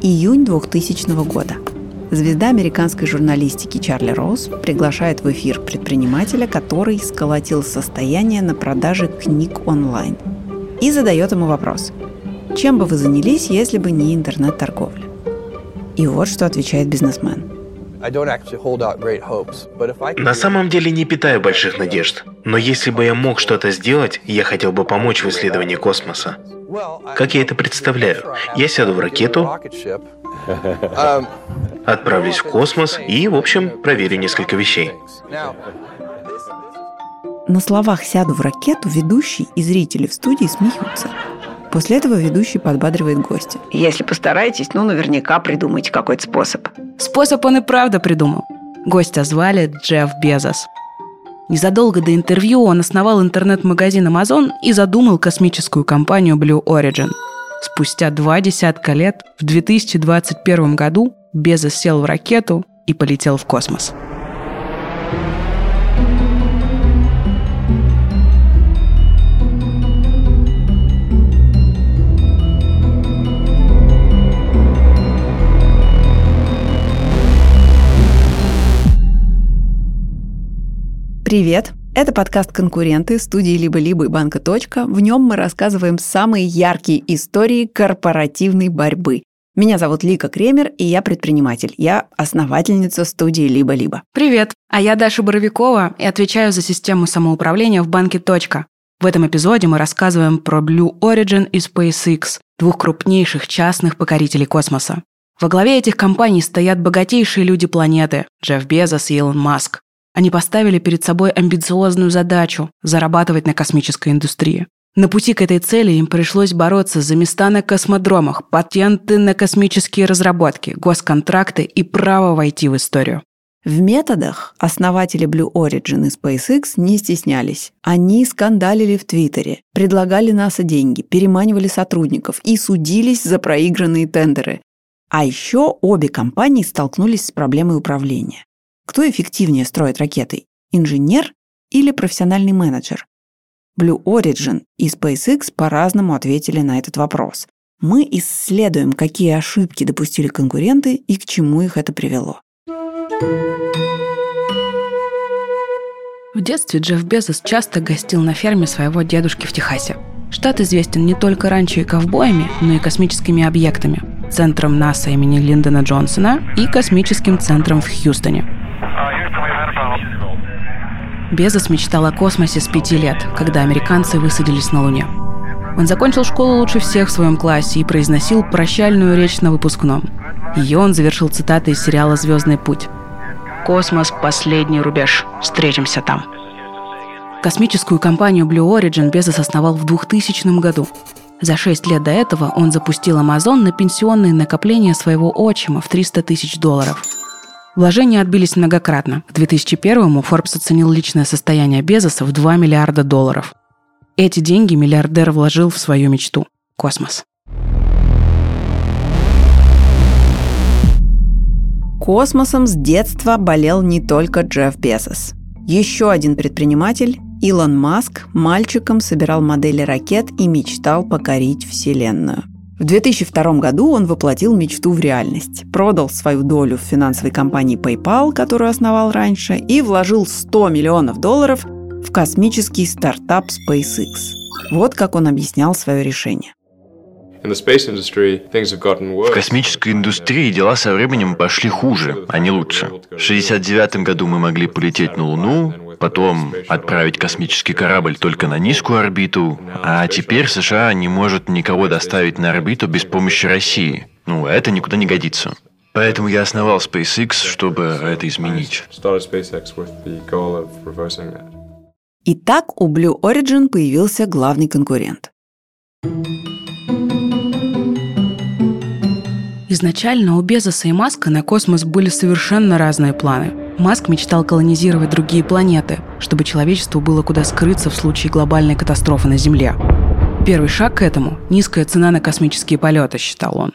Июнь 2000 года. Звезда американской журналистики Чарли Роуз приглашает в эфир предпринимателя, который сколотил состояние на продаже книг онлайн. И задает ему вопрос. Чем бы вы занялись, если бы не интернет-торговля? И вот что отвечает бизнесмен – на самом деле не питаю больших надежд, но если бы я мог что-то сделать, я хотел бы помочь в исследовании космоса. Как я это представляю? Я сяду в ракету, отправлюсь в космос и, в общем, проверю несколько вещей. На словах «сяду в ракету» ведущий и зрители в студии смеются. После этого ведущий подбадривает гостя. Если постараетесь, ну, наверняка придумайте какой-то способ. Способ он и правда придумал. Гостя звали Джефф Безос. Незадолго до интервью он основал интернет-магазин Amazon и задумал космическую компанию Blue Origin. Спустя два десятка лет, в 2021 году, Безос сел в ракету и полетел в космос. Привет! Это подкаст «Конкуренты» студии «Либо-либо» и «Банка. Точка». В нем мы рассказываем самые яркие истории корпоративной борьбы. Меня зовут Лика Кремер, и я предприниматель. Я основательница студии «Либо-либо». Привет! А я Даша Боровикова и отвечаю за систему самоуправления в банке «Точка». В этом эпизоде мы рассказываем про Blue Origin и SpaceX, двух крупнейших частных покорителей космоса. Во главе этих компаний стоят богатейшие люди планеты – Джефф Безос и Илон Маск. Они поставили перед собой амбициозную задачу – зарабатывать на космической индустрии. На пути к этой цели им пришлось бороться за места на космодромах, патенты на космические разработки, госконтракты и право войти в историю. В методах основатели Blue Origin и SpaceX не стеснялись. Они скандалили в Твиттере, предлагали НАСА деньги, переманивали сотрудников и судились за проигранные тендеры. А еще обе компании столкнулись с проблемой управления. Кто эффективнее строит ракеты? Инженер или профессиональный менеджер? Blue Origin и SpaceX по-разному ответили на этот вопрос. Мы исследуем, какие ошибки допустили конкуренты и к чему их это привело. В детстве Джефф Безос часто гостил на ферме своего дедушки в Техасе. Штат известен не только ранчо и ковбоями, но и космическими объектами, центром НАСА имени Линдона Джонсона и космическим центром в Хьюстоне. Безос мечтал о космосе с пяти лет, когда американцы высадились на Луне. Он закончил школу лучше всех в своем классе и произносил прощальную речь на выпускном. Ее он завершил цитатой из сериала «Звездный путь». «Космос – последний рубеж. Встретимся там». Космическую компанию Blue Origin Безос основал в 2000 году. За шесть лет до этого он запустил Amazon на пенсионные накопления своего отчима в 300 тысяч долларов – Вложения отбились многократно. В 2001-му Forbes оценил личное состояние Безоса в 2 миллиарда долларов. Эти деньги миллиардер вложил в свою мечту – космос. Космосом с детства болел не только Джефф Безос. Еще один предприниматель, Илон Маск, мальчиком собирал модели ракет и мечтал покорить Вселенную – в 2002 году он воплотил мечту в реальность, продал свою долю в финансовой компании PayPal, которую основал раньше, и вложил 100 миллионов долларов в космический стартап SpaceX. Вот как он объяснял свое решение. В космической индустрии дела со временем пошли хуже, а не лучше. В 1969 году мы могли полететь на Луну, потом отправить космический корабль только на низкую орбиту, а теперь США не может никого доставить на орбиту без помощи России. Ну, это никуда не годится. Поэтому я основал SpaceX, чтобы это изменить. Итак, у Blue Origin появился главный конкурент. Изначально у Безоса и Маска на космос были совершенно разные планы. Маск мечтал колонизировать другие планеты, чтобы человечеству было куда скрыться в случае глобальной катастрофы на Земле. Первый шаг к этому – низкая цена на космические полеты, считал он.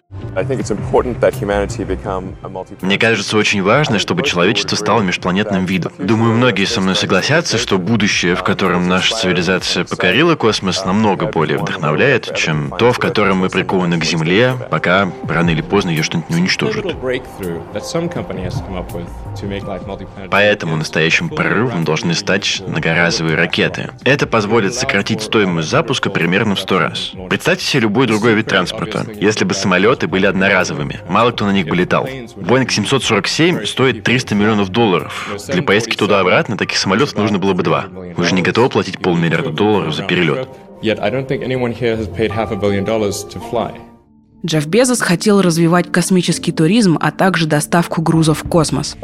Мне кажется очень важно, чтобы человечество стало межпланетным видом. Думаю, многие со мной согласятся, что будущее, в котором наша цивилизация покорила космос, намного более вдохновляет, чем то, в котором мы прикованы к Земле, пока рано или поздно ее что-нибудь не уничтожит. Поэтому настоящим прорывом должны стать многоразовые ракеты. Это позволит сократить стоимость запуска примерно в 100 раз. Представьте себе любой другой вид транспорта. Если бы самолеты были одноразовыми, мало кто на них бы летал. Boeing 747 стоит 300 миллионов долларов. Для поездки туда-обратно таких самолетов нужно было бы два. Вы же не готовы платить полмиллиарда долларов за перелет. Джефф Безос хотел развивать космический туризм, а также доставку грузов в космос.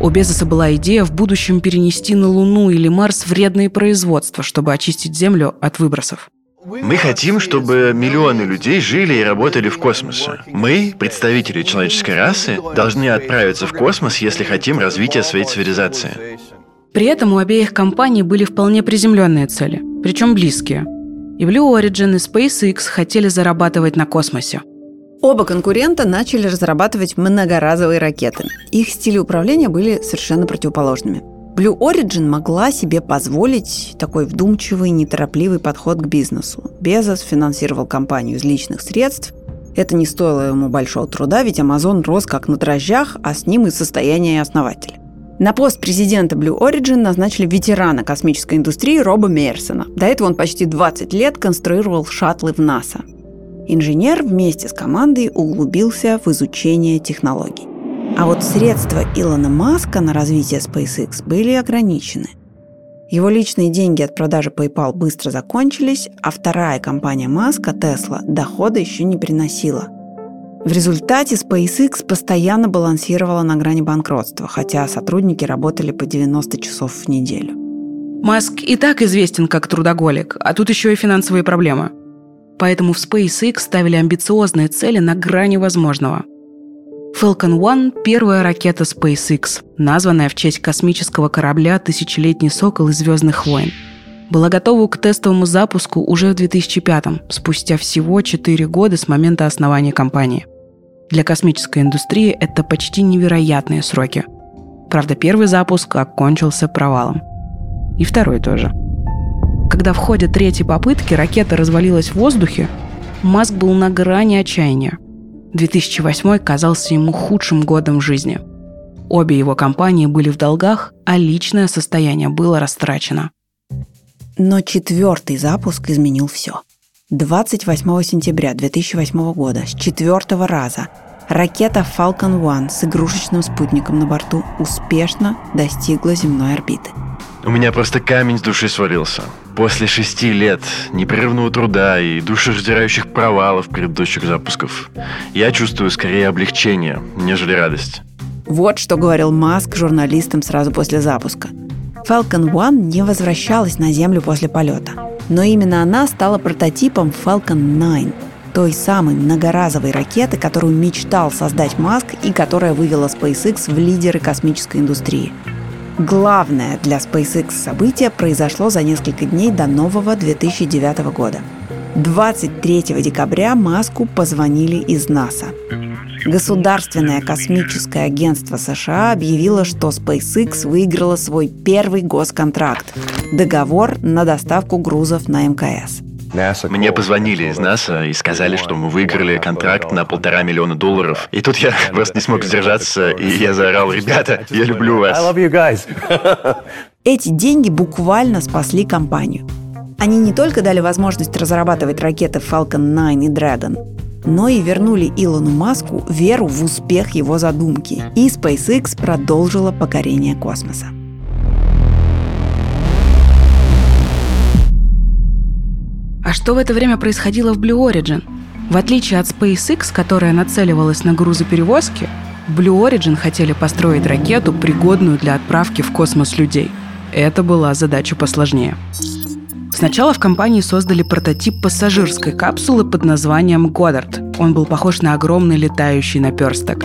У Безоса была идея в будущем перенести на Луну или Марс вредные производства, чтобы очистить Землю от выбросов. Мы хотим, чтобы миллионы людей жили и работали в космосе. Мы, представители человеческой расы, должны отправиться в космос, если хотим развития своей цивилизации. При этом у обеих компаний были вполне приземленные цели, причем близкие. И Blue Origin и SpaceX хотели зарабатывать на космосе. Оба конкурента начали разрабатывать многоразовые ракеты. Их стили управления были совершенно противоположными – Blue Origin могла себе позволить такой вдумчивый, неторопливый подход к бизнесу. Безос финансировал компанию из личных средств. Это не стоило ему большого труда, ведь Amazon рос как на дрожжах, а с ним и состояние основателя. На пост президента Blue Origin назначили ветерана космической индустрии Роба Мейерсона. До этого он почти 20 лет конструировал шаттлы в НАСА. Инженер вместе с командой углубился в изучение технологий. А вот средства Илона Маска на развитие SpaceX были ограничены. Его личные деньги от продажи PayPal быстро закончились, а вторая компания Маска, Tesla, дохода еще не приносила. В результате SpaceX постоянно балансировала на грани банкротства, хотя сотрудники работали по 90 часов в неделю. Маск и так известен как трудоголик, а тут еще и финансовые проблемы. Поэтому в SpaceX ставили амбициозные цели на грани возможного – Falcon One – первая ракета SpaceX, названная в честь космического корабля «Тысячелетний сокол» из «Звездных войн». Была готова к тестовому запуску уже в 2005-м, спустя всего 4 года с момента основания компании. Для космической индустрии это почти невероятные сроки. Правда, первый запуск окончился провалом. И второй тоже. Когда в ходе третьей попытки ракета развалилась в воздухе, Маск был на грани отчаяния. 2008 казался ему худшим годом жизни. Обе его компании были в долгах, а личное состояние было растрачено. Но четвертый запуск изменил все. 28 сентября 2008 года с четвертого раза ракета Falcon One с игрушечным спутником на борту успешно достигла земной орбиты. У меня просто камень с души свалился. После шести лет непрерывного труда и душераздирающих провалов предыдущих запусков, я чувствую скорее облегчение, нежели радость. Вот что говорил Маск журналистам сразу после запуска. Falcon One не возвращалась на Землю после полета. Но именно она стала прототипом Falcon 9, той самой многоразовой ракеты, которую мечтал создать Маск и которая вывела SpaceX в лидеры космической индустрии – Главное для SpaceX событие произошло за несколько дней до нового 2009 года. 23 декабря Маску позвонили из НАСА. Государственное космическое агентство США объявило, что SpaceX выиграла свой первый госконтракт – договор на доставку грузов на МКС – мне позвонили из НАСА и сказали, что мы выиграли контракт на полтора миллиона долларов. И тут я просто не смог сдержаться, и я заорал, ребята, я люблю вас. Эти деньги буквально спасли компанию. Они не только дали возможность разрабатывать ракеты Falcon 9 и Dragon, но и вернули Илону Маску веру в успех его задумки, и SpaceX продолжила покорение космоса. Что в это время происходило в Blue Origin? В отличие от SpaceX, которая нацеливалась на грузоперевозки, Blue Origin хотели построить ракету, пригодную для отправки в космос людей. Это была задача посложнее. Сначала в компании создали прототип пассажирской капсулы под названием Годдард. Он был похож на огромный летающий наперсток.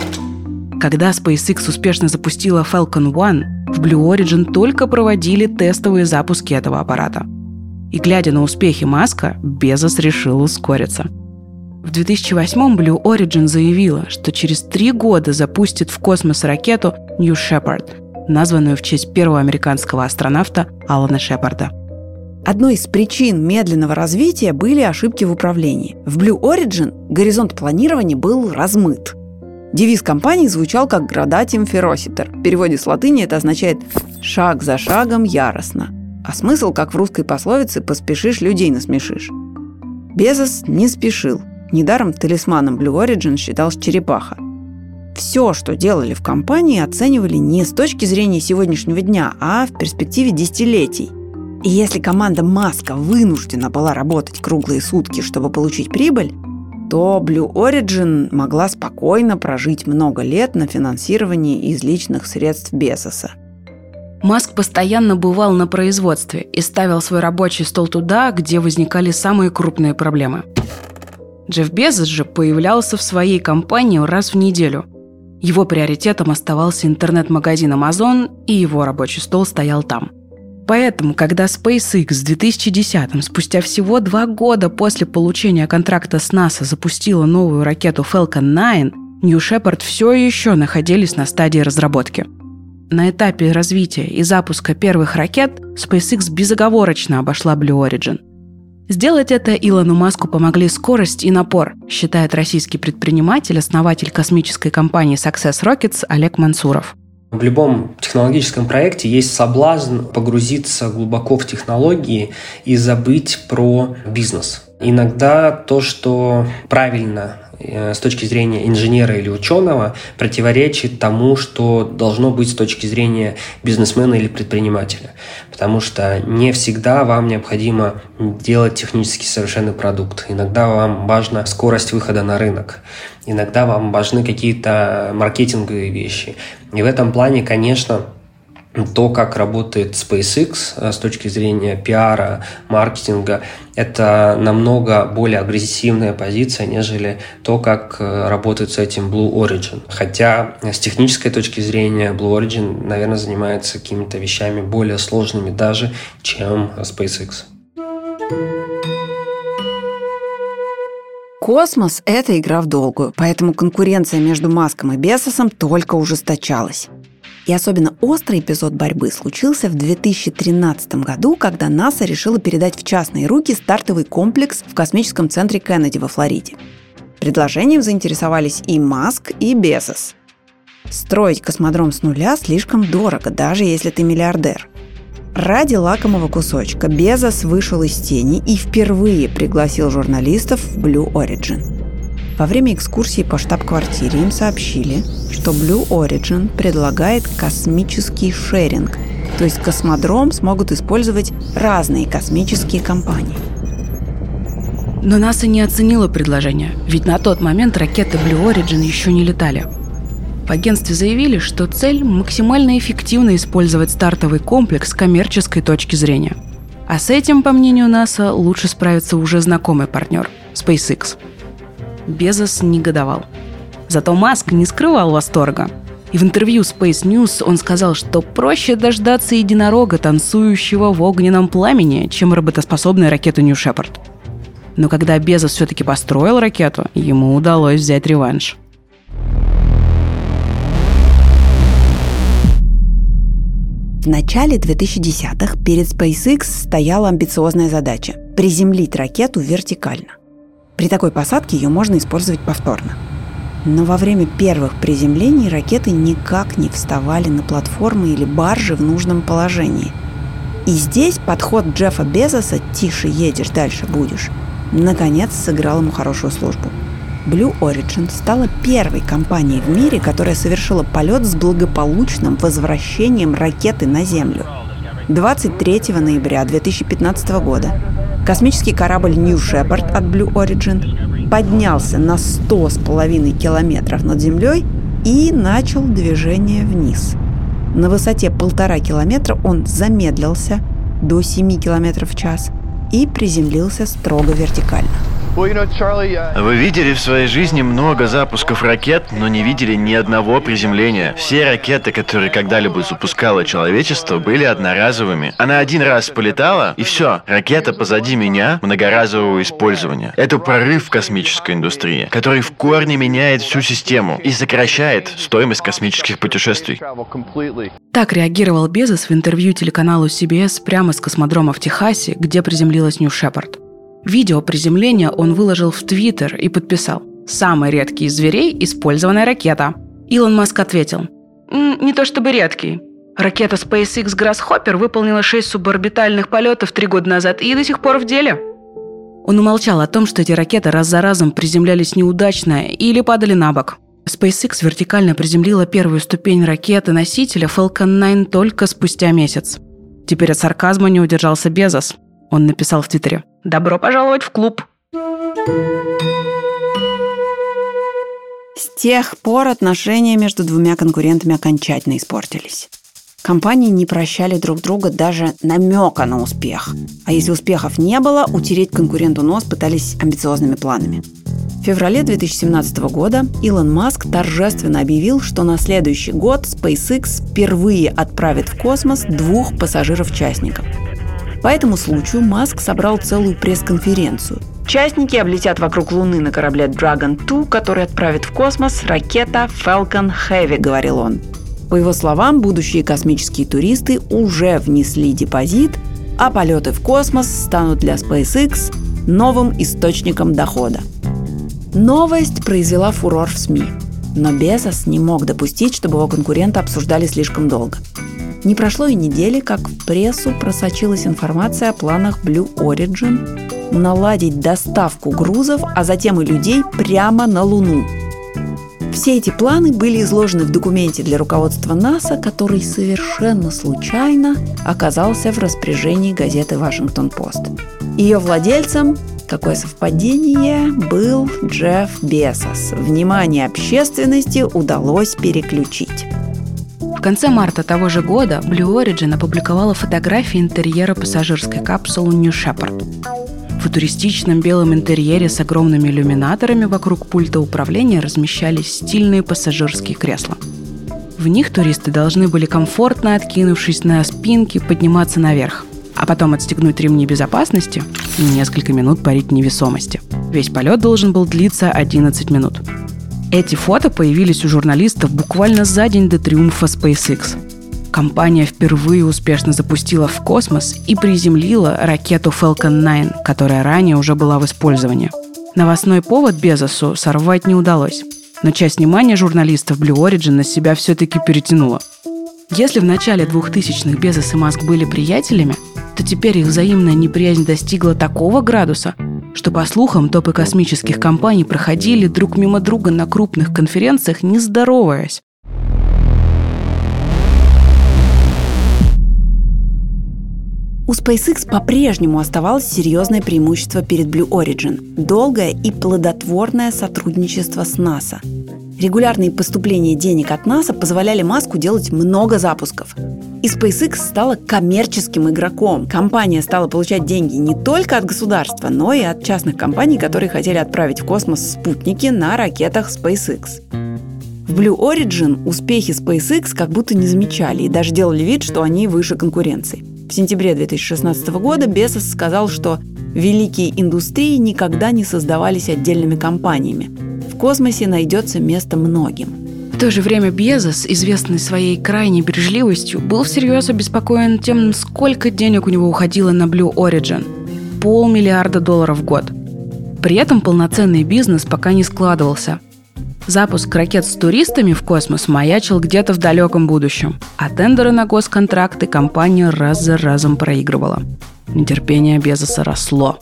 Когда SpaceX успешно запустила Falcon One, в Blue Origin только проводили тестовые запуски этого аппарата – И глядя на успехи Маска, Безос решил ускориться. В 2008 Blue Origin заявила, что через три года запустит в космос ракету New Shepard, названную в честь первого американского астронавта Алана Шепарда. Одной из причин медленного развития были ошибки в управлении. В Blue Origin горизонт планирования был размыт. Девиз компании звучал как «Градатим фероситер». В переводе с латыни это означает «шаг за шагом яростно». А смысл, как в русской пословице «поспешишь, людей насмешишь». Безос не спешил. Недаром талисманом Blue Origin считалась черепаха. Все, что делали в компании, оценивали не с точки зрения сегодняшнего дня, а в перспективе десятилетий. И если команда Маска вынуждена была работать круглые сутки, чтобы получить прибыль, то Blue Origin могла спокойно прожить много лет на финансировании из личных средств Безоса. Маск постоянно бывал на производстве и ставил свой рабочий стол туда, где возникали самые крупные проблемы. Джефф Безос же появлялся в своей компании раз в неделю. Его приоритетом оставался интернет-магазин Amazon, и его рабочий стол стоял там – Поэтому, когда SpaceX в 2010 спустя всего два года после получения контракта с НАСА запустила новую ракету Falcon 9, New Shepard все еще находились на стадии разработки. На этапе развития и запуска первых ракет SpaceX безоговорочно обошла Blue Origin. Сделать это Илону Маску помогли скорость и напор, считает российский предприниматель, основатель космической компании Success Rockets Олег Мансуров. В любом технологическом проекте есть соблазн погрузиться глубоко в технологии и забыть про бизнес. Иногда то, что правильно с точки зрения инженера или ученого противоречит тому, что должно быть с точки зрения бизнесмена или предпринимателя. Потому что не всегда вам необходимо делать технически совершенный продукт. Иногда вам важна скорость выхода на рынок. Иногда вам важны какие-то маркетинговые вещи. И в этом плане, конечно, то, как работает SpaceX э, с точки зрения пиара, маркетинга, это намного более агрессивная позиция, нежели то, как э, работает с этим Blue Origin. Хотя с технической точки зрения Blue Origin, наверное, занимается какими-то вещами более сложными даже, чем SpaceX. Космос – это игра в долгую, поэтому конкуренция между Маском и Бесосом только ужесточалась. И особенно острый эпизод борьбы случился в 2013 году, когда НАСА решила передать в частные руки стартовый комплекс в космическом центре Кеннеди во Флориде. Предложением заинтересовались и Маск, и Безос. Строить космодром с нуля слишком дорого, даже если ты миллиардер. Ради лакомого кусочка Безос вышел из тени и впервые пригласил журналистов в Blue Origin. Во время экскурсии по штаб-квартире им сообщили, что Blue Origin предлагает космический шеринг, то есть космодром смогут использовать разные космические компании. Но НАСА не оценила предложение, ведь на тот момент ракеты Blue Origin еще не летали – в агентстве заявили, что цель – максимально эффективно использовать стартовый комплекс с коммерческой точки зрения. А с этим, по мнению НАСА, лучше справится уже знакомый партнер – SpaceX. Безос негодовал. Зато Маск не скрывал восторга. И в интервью Space News он сказал, что проще дождаться единорога, танцующего в огненном пламени, чем работоспособной ракету New Shepard. Но когда Безос все-таки построил ракету, ему удалось взять реванш – В начале 2010-х перед SpaceX стояла амбициозная задача – приземлить ракету вертикально. При такой посадке ее можно использовать повторно. Но во время первых приземлений ракеты никак не вставали на платформы или баржи в нужном положении. И здесь подход Джеффа Безоса «тише едешь, дальше будешь» наконец сыграл ему хорошую службу – Blue Origin стала первой компанией в мире, которая совершила полет с благополучным возвращением ракеты на Землю. 23 ноября 2015 года космический корабль New Shepard от Blue Origin поднялся на 100,5 километров над Землей и начал движение вниз. На высоте полтора километра он замедлился до 7 километров в час и приземлился строго вертикально – Вы видели в своей жизни много запусков ракет, но не видели ни одного приземления. Все ракеты, которые когда-либо запускало человечество, были одноразовыми. Она один раз полетала, и все. Ракета позади меня многоразового использования. Это прорыв в космической индустрии, который в корне меняет всю систему и сокращает стоимость космических путешествий. Так реагировал Безос в интервью телеканалу CBS прямо с космодрома в Техасе, где приземлилась Нью Шепард. Видео приземления он выложил в Твиттер и подписал «Самый редкий из зверей – использованная ракета». Илон Маск ответил «Не то чтобы редкий. Ракета SpaceX Grasshopper выполнила 6 суборбитальных полетов три года назад и до сих пор в деле». Он умолчал о том, что эти ракеты раз за разом приземлялись неудачно или падали на бок. SpaceX вертикально приземлила первую ступень ракеты-носителя Falcon 9 только спустя месяц. Теперь от сарказма не удержался Безос. Он написал в Твиттере «Добро пожаловать в клуб!» С тех пор отношения между двумя конкурентами окончательно испортились. Компании не прощали друг друга даже намека на успех. А если успехов не было, утереть конкуренту нос пытались амбициозными планами. В феврале 2017 года Илон Маск торжественно объявил, что на следующий год SpaceX впервые отправит в космос двух пассажиров-частников – по этому случаю Маск собрал целую пресс-конференцию. Участники облетят вокруг Луны на корабле Dragon 2, который отправит в космос ракета Falcon Heavy, говорил он. По его словам, будущие космические туристы уже внесли депозит, а полеты в космос станут для SpaceX новым источником дохода. Новость произвела фурор в СМИ, но Безос не мог допустить, чтобы его конкуренты обсуждали слишком долго. Не прошло и недели, как в прессу просочилась информация о планах Blue Origin наладить доставку грузов, а затем и людей прямо на Луну. Все эти планы были изложены в документе для руководства НАСА, который совершенно случайно оказался в распоряжении газеты «Вашингтон-Пост». Ее владельцем Какое совпадение был Джефф Бесос. Внимание общественности удалось переключить. В конце марта того же года Blue Origin опубликовала фотографии интерьера пассажирской капсулы New Shepard. В футуристичном белом интерьере с огромными иллюминаторами вокруг пульта управления размещались стильные пассажирские кресла. В них туристы должны были комфортно, откинувшись на спинки, подниматься наверх, а потом отстегнуть ремни безопасности и несколько минут парить в невесомости. Весь полет должен был длиться 11 минут. Эти фото появились у журналистов буквально за день до триумфа SpaceX. Компания впервые успешно запустила в космос и приземлила ракету Falcon 9, которая ранее уже была в использовании. Новостной повод Безосу сорвать не удалось, но часть внимания журналистов Blue Origin на себя все-таки перетянула. Если в начале 2000-х Безос и Маск были приятелями, то теперь их взаимная неприязнь достигла такого градуса, что, по слухам, топы космических компаний проходили друг мимо друга на крупных конференциях, не здороваясь. У SpaceX по-прежнему оставалось серьезное преимущество перед Blue Origin – долгое и плодотворное сотрудничество с НАСА. Регулярные поступления денег от НАСА позволяли Маску делать много запусков. И SpaceX стала коммерческим игроком. Компания стала получать деньги не только от государства, но и от частных компаний, которые хотели отправить в космос спутники на ракетах SpaceX. В Blue Origin успехи SpaceX как будто не замечали и даже делали вид, что они выше конкуренции. В сентябре 2016 года Бесос сказал, что великие индустрии никогда не создавались отдельными компаниями космосе найдется место многим. В то же время Безос, известный своей крайней бережливостью, был всерьез обеспокоен тем, сколько денег у него уходило на Blue Origin – полмиллиарда долларов в год. При этом полноценный бизнес пока не складывался. Запуск ракет с туристами в космос маячил где-то в далеком будущем, а тендеры на госконтракты компания раз за разом проигрывала. Нетерпение Безоса росло.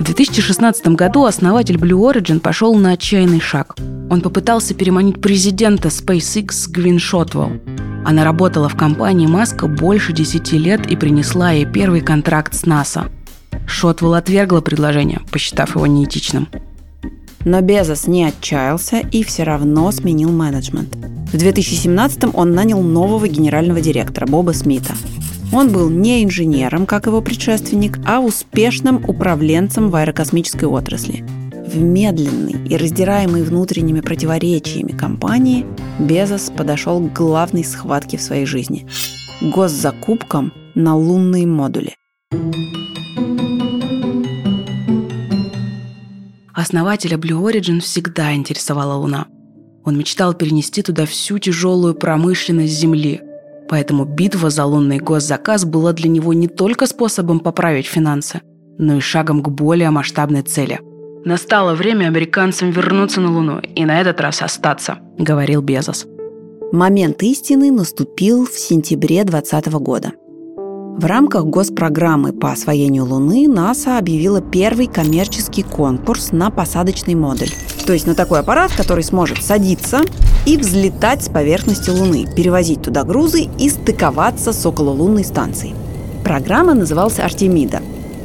В 2016 году основатель Blue Origin пошел на отчаянный шаг. Он попытался переманить президента SpaceX Гвин Шотвелл. Она работала в компании Маска больше 10 лет и принесла ей первый контракт с НАСА. Шотвелл отвергла предложение, посчитав его неэтичным. Но Безос не отчаялся и все равно сменил менеджмент. В 2017 он нанял нового генерального директора Боба Смита. Он был не инженером, как его предшественник, а успешным управленцем в аэрокосмической отрасли. В медленной и раздираемой внутренними противоречиями компании Безос подошел к главной схватке в своей жизни – госзакупкам на лунные модули. Основателя Blue Origin всегда интересовала Луна. Он мечтал перенести туда всю тяжелую промышленность Земли. Поэтому битва за лунный госзаказ была для него не только способом поправить финансы, но и шагом к более масштабной цели. «Настало время американцам вернуться на Луну и на этот раз остаться», — говорил Безос. Момент истины наступил в сентябре 2020 года – в рамках госпрограммы по освоению Луны НАСА объявила первый коммерческий конкурс на посадочный модуль. То есть на такой аппарат, который сможет садиться и взлетать с поверхности Луны, перевозить туда грузы и стыковаться с окололунной станцией. Программа называлась «Артемида».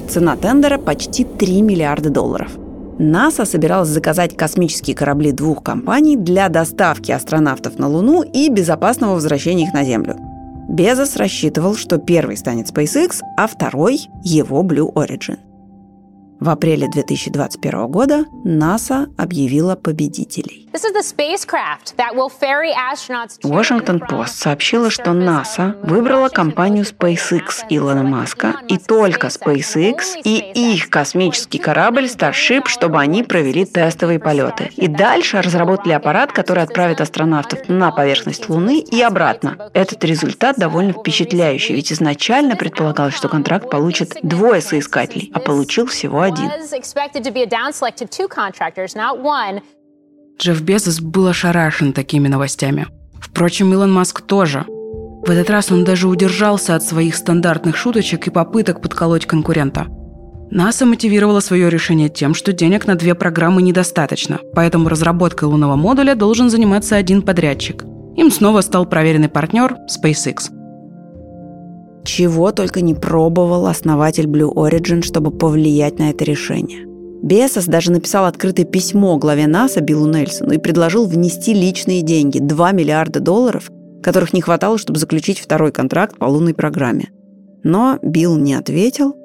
Цена тендера почти 3 миллиарда долларов. НАСА собиралась заказать космические корабли двух компаний для доставки астронавтов на Луну и безопасного возвращения их на Землю – Безос рассчитывал, что первый станет SpaceX, а второй – его Blue Origin. В апреле 2021 года НАСА объявила победителей. Вашингтон-Пост сообщила, что НАСА выбрала компанию SpaceX Илона Маска и только SpaceX и их космический корабль Starship, чтобы они провели тестовые полеты. И дальше разработали аппарат, который отправит астронавтов на поверхность Луны и обратно. Этот результат довольно впечатляющий, ведь изначально предполагалось, что контракт получит двое соискателей, а получил всего один один. Джефф Безос был ошарашен такими новостями. Впрочем, Илон Маск тоже. В этот раз он даже удержался от своих стандартных шуточек и попыток подколоть конкурента. НАСА мотивировала свое решение тем, что денег на две программы недостаточно, поэтому разработкой лунного модуля должен заниматься один подрядчик. Им снова стал проверенный партнер SpaceX – чего только не пробовал основатель Blue Origin, чтобы повлиять на это решение. Бесос даже написал открытое письмо главе НАСА Биллу Нельсону и предложил внести личные деньги – 2 миллиарда долларов, которых не хватало, чтобы заключить второй контракт по лунной программе. Но Билл не ответил,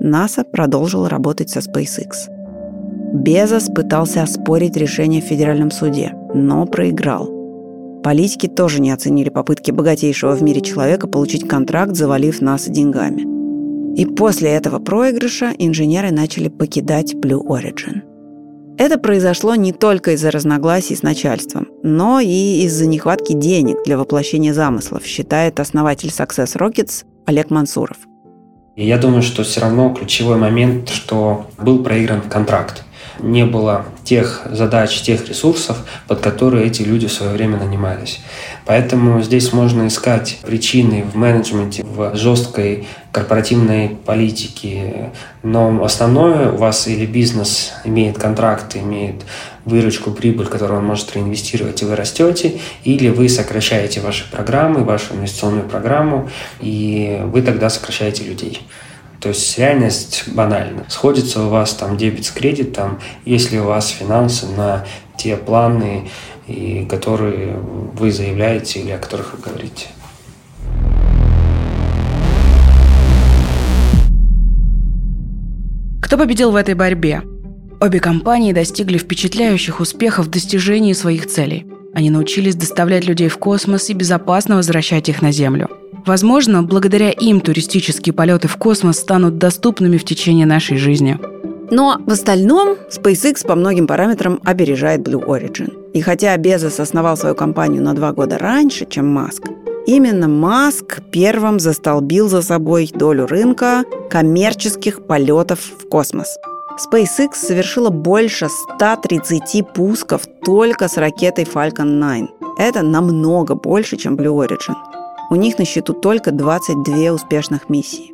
НАСА продолжил работать со SpaceX. Безос пытался оспорить решение в федеральном суде, но проиграл. Политики тоже не оценили попытки богатейшего в мире человека получить контракт, завалив нас деньгами. И после этого проигрыша инженеры начали покидать Blue Origin. Это произошло не только из-за разногласий с начальством, но и из-за нехватки денег для воплощения замыслов, считает основатель Success Rockets Олег Мансуров. Я думаю, что все равно ключевой момент, что был проигран контракт не было тех задач, тех ресурсов, под которые эти люди в свое время нанимались. Поэтому здесь можно искать причины в менеджменте, в жесткой корпоративной политике. Но основное у вас или бизнес имеет контракт, имеет выручку, прибыль, которую он может реинвестировать, и вы растете, или вы сокращаете ваши программы, вашу инвестиционную программу, и вы тогда сокращаете людей. То есть реальность банальна. Сходится у вас там дебет с кредитом, если у вас финансы на те планы, и которые вы заявляете или о которых вы говорите. Кто победил в этой борьбе? Обе компании достигли впечатляющих успехов в достижении своих целей. Они научились доставлять людей в космос и безопасно возвращать их на Землю – Возможно, благодаря им туристические полеты в космос станут доступными в течение нашей жизни. Но в остальном SpaceX по многим параметрам опережает Blue Origin. И хотя Безос основал свою компанию на два года раньше, чем Маск, именно Маск первым застолбил за собой долю рынка коммерческих полетов в космос. SpaceX совершила больше 130 пусков только с ракетой Falcon 9. Это намного больше, чем Blue Origin – у них на счету только 22 успешных миссии.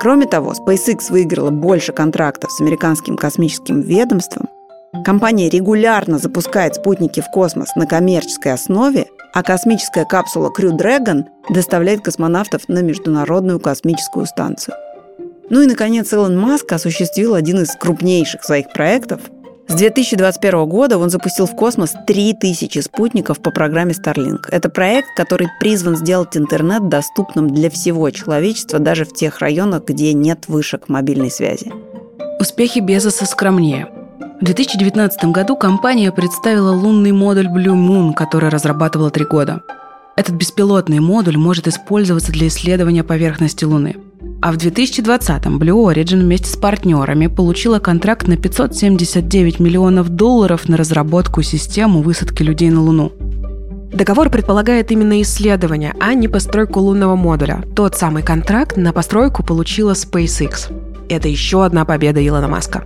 Кроме того, SpaceX выиграла больше контрактов с американским космическим ведомством. Компания регулярно запускает спутники в космос на коммерческой основе, а космическая капсула Crew Dragon доставляет космонавтов на Международную космическую станцию. Ну и, наконец, Илон Маск осуществил один из крупнейших своих проектов С 2021 года он запустил в космос 3000 спутников по программе Starlink. Это проект, который призван сделать интернет доступным для всего человечества, даже в тех районах, где нет вышек мобильной связи. Успехи Безоса скромнее. В 2019 году компания представила лунный модуль Blue Moon, который разрабатывала три года. Этот беспилотный модуль может использоваться для исследования поверхности Луны – а в 2020-м Blue Origin вместе с партнерами получила контракт на 579 миллионов долларов на разработку системы высадки людей на Луну. Договор предполагает именно исследование, а не постройку лунного модуля. Тот самый контракт на постройку получила SpaceX. Это еще одна победа Илона Маска.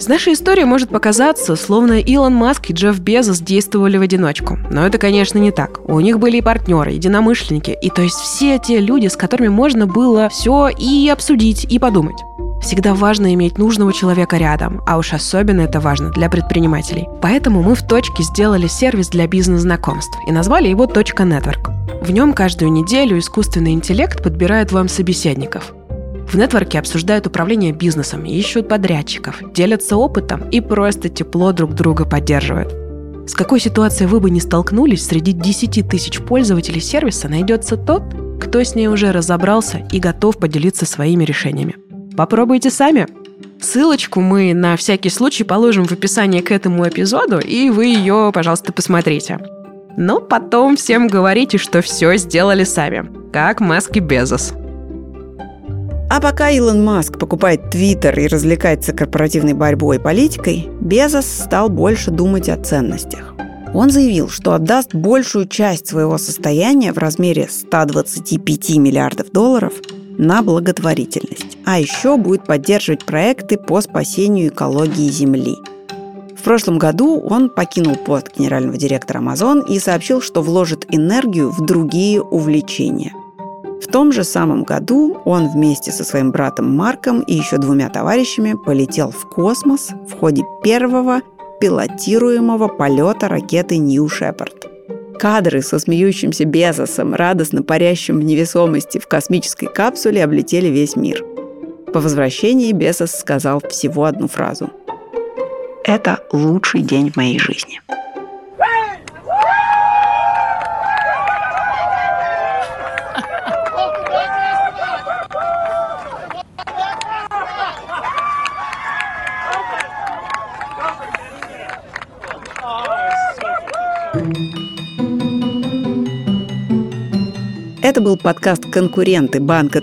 С нашей историей может показаться, словно Илон Маск и Джефф Безос действовали в одиночку. Но это, конечно, не так. У них были и партнеры, единомышленники, и то есть все те люди, с которыми можно было все и обсудить, и подумать. Всегда важно иметь нужного человека рядом, а уж особенно это важно для предпринимателей. Поэтому мы в «Точке» сделали сервис для бизнес-знакомств и назвали его «Точка Network». В нем каждую неделю искусственный интеллект подбирает вам собеседников – в нетворке обсуждают управление бизнесом, ищут подрядчиков, делятся опытом и просто тепло друг друга поддерживают. С какой ситуацией вы бы не столкнулись, среди 10 тысяч пользователей сервиса найдется тот, кто с ней уже разобрался и готов поделиться своими решениями. Попробуйте сами. Ссылочку мы на всякий случай положим в описании к этому эпизоду, и вы ее, пожалуйста, посмотрите. Но потом всем говорите, что все сделали сами, как Маск и Безос. А пока Илон Маск покупает Твиттер и развлекается корпоративной борьбой и политикой, Безос стал больше думать о ценностях. Он заявил, что отдаст большую часть своего состояния в размере 125 миллиардов долларов на благотворительность, а еще будет поддерживать проекты по спасению экологии Земли. В прошлом году он покинул пост генерального директора Amazon и сообщил, что вложит энергию в другие увлечения. В том же самом году он вместе со своим братом Марком и еще двумя товарищами полетел в космос в ходе первого пилотируемого полета ракеты New Shepard. Кадры со смеющимся Безосом, радостно парящим в невесомости в космической капсуле облетели весь мир. По возвращении Безос сказал всего одну фразу. «Это лучший день в моей жизни». Это был подкаст «Конкуренты» банка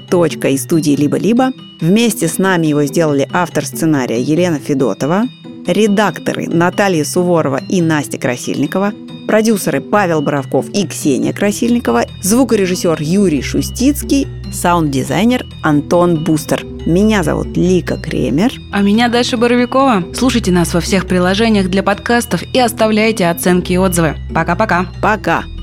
и студии «Либо-либо». Вместе с нами его сделали автор сценария Елена Федотова, редакторы Наталья Суворова и Настя Красильникова, продюсеры Павел Боровков и Ксения Красильникова, звукорежиссер Юрий Шустицкий, саунд-дизайнер Антон Бустер. Меня зовут Лика Кремер. А меня Даша Боровикова. Слушайте нас во всех приложениях для подкастов и оставляйте оценки и отзывы. Пока-пока. Пока. -пока. Пока.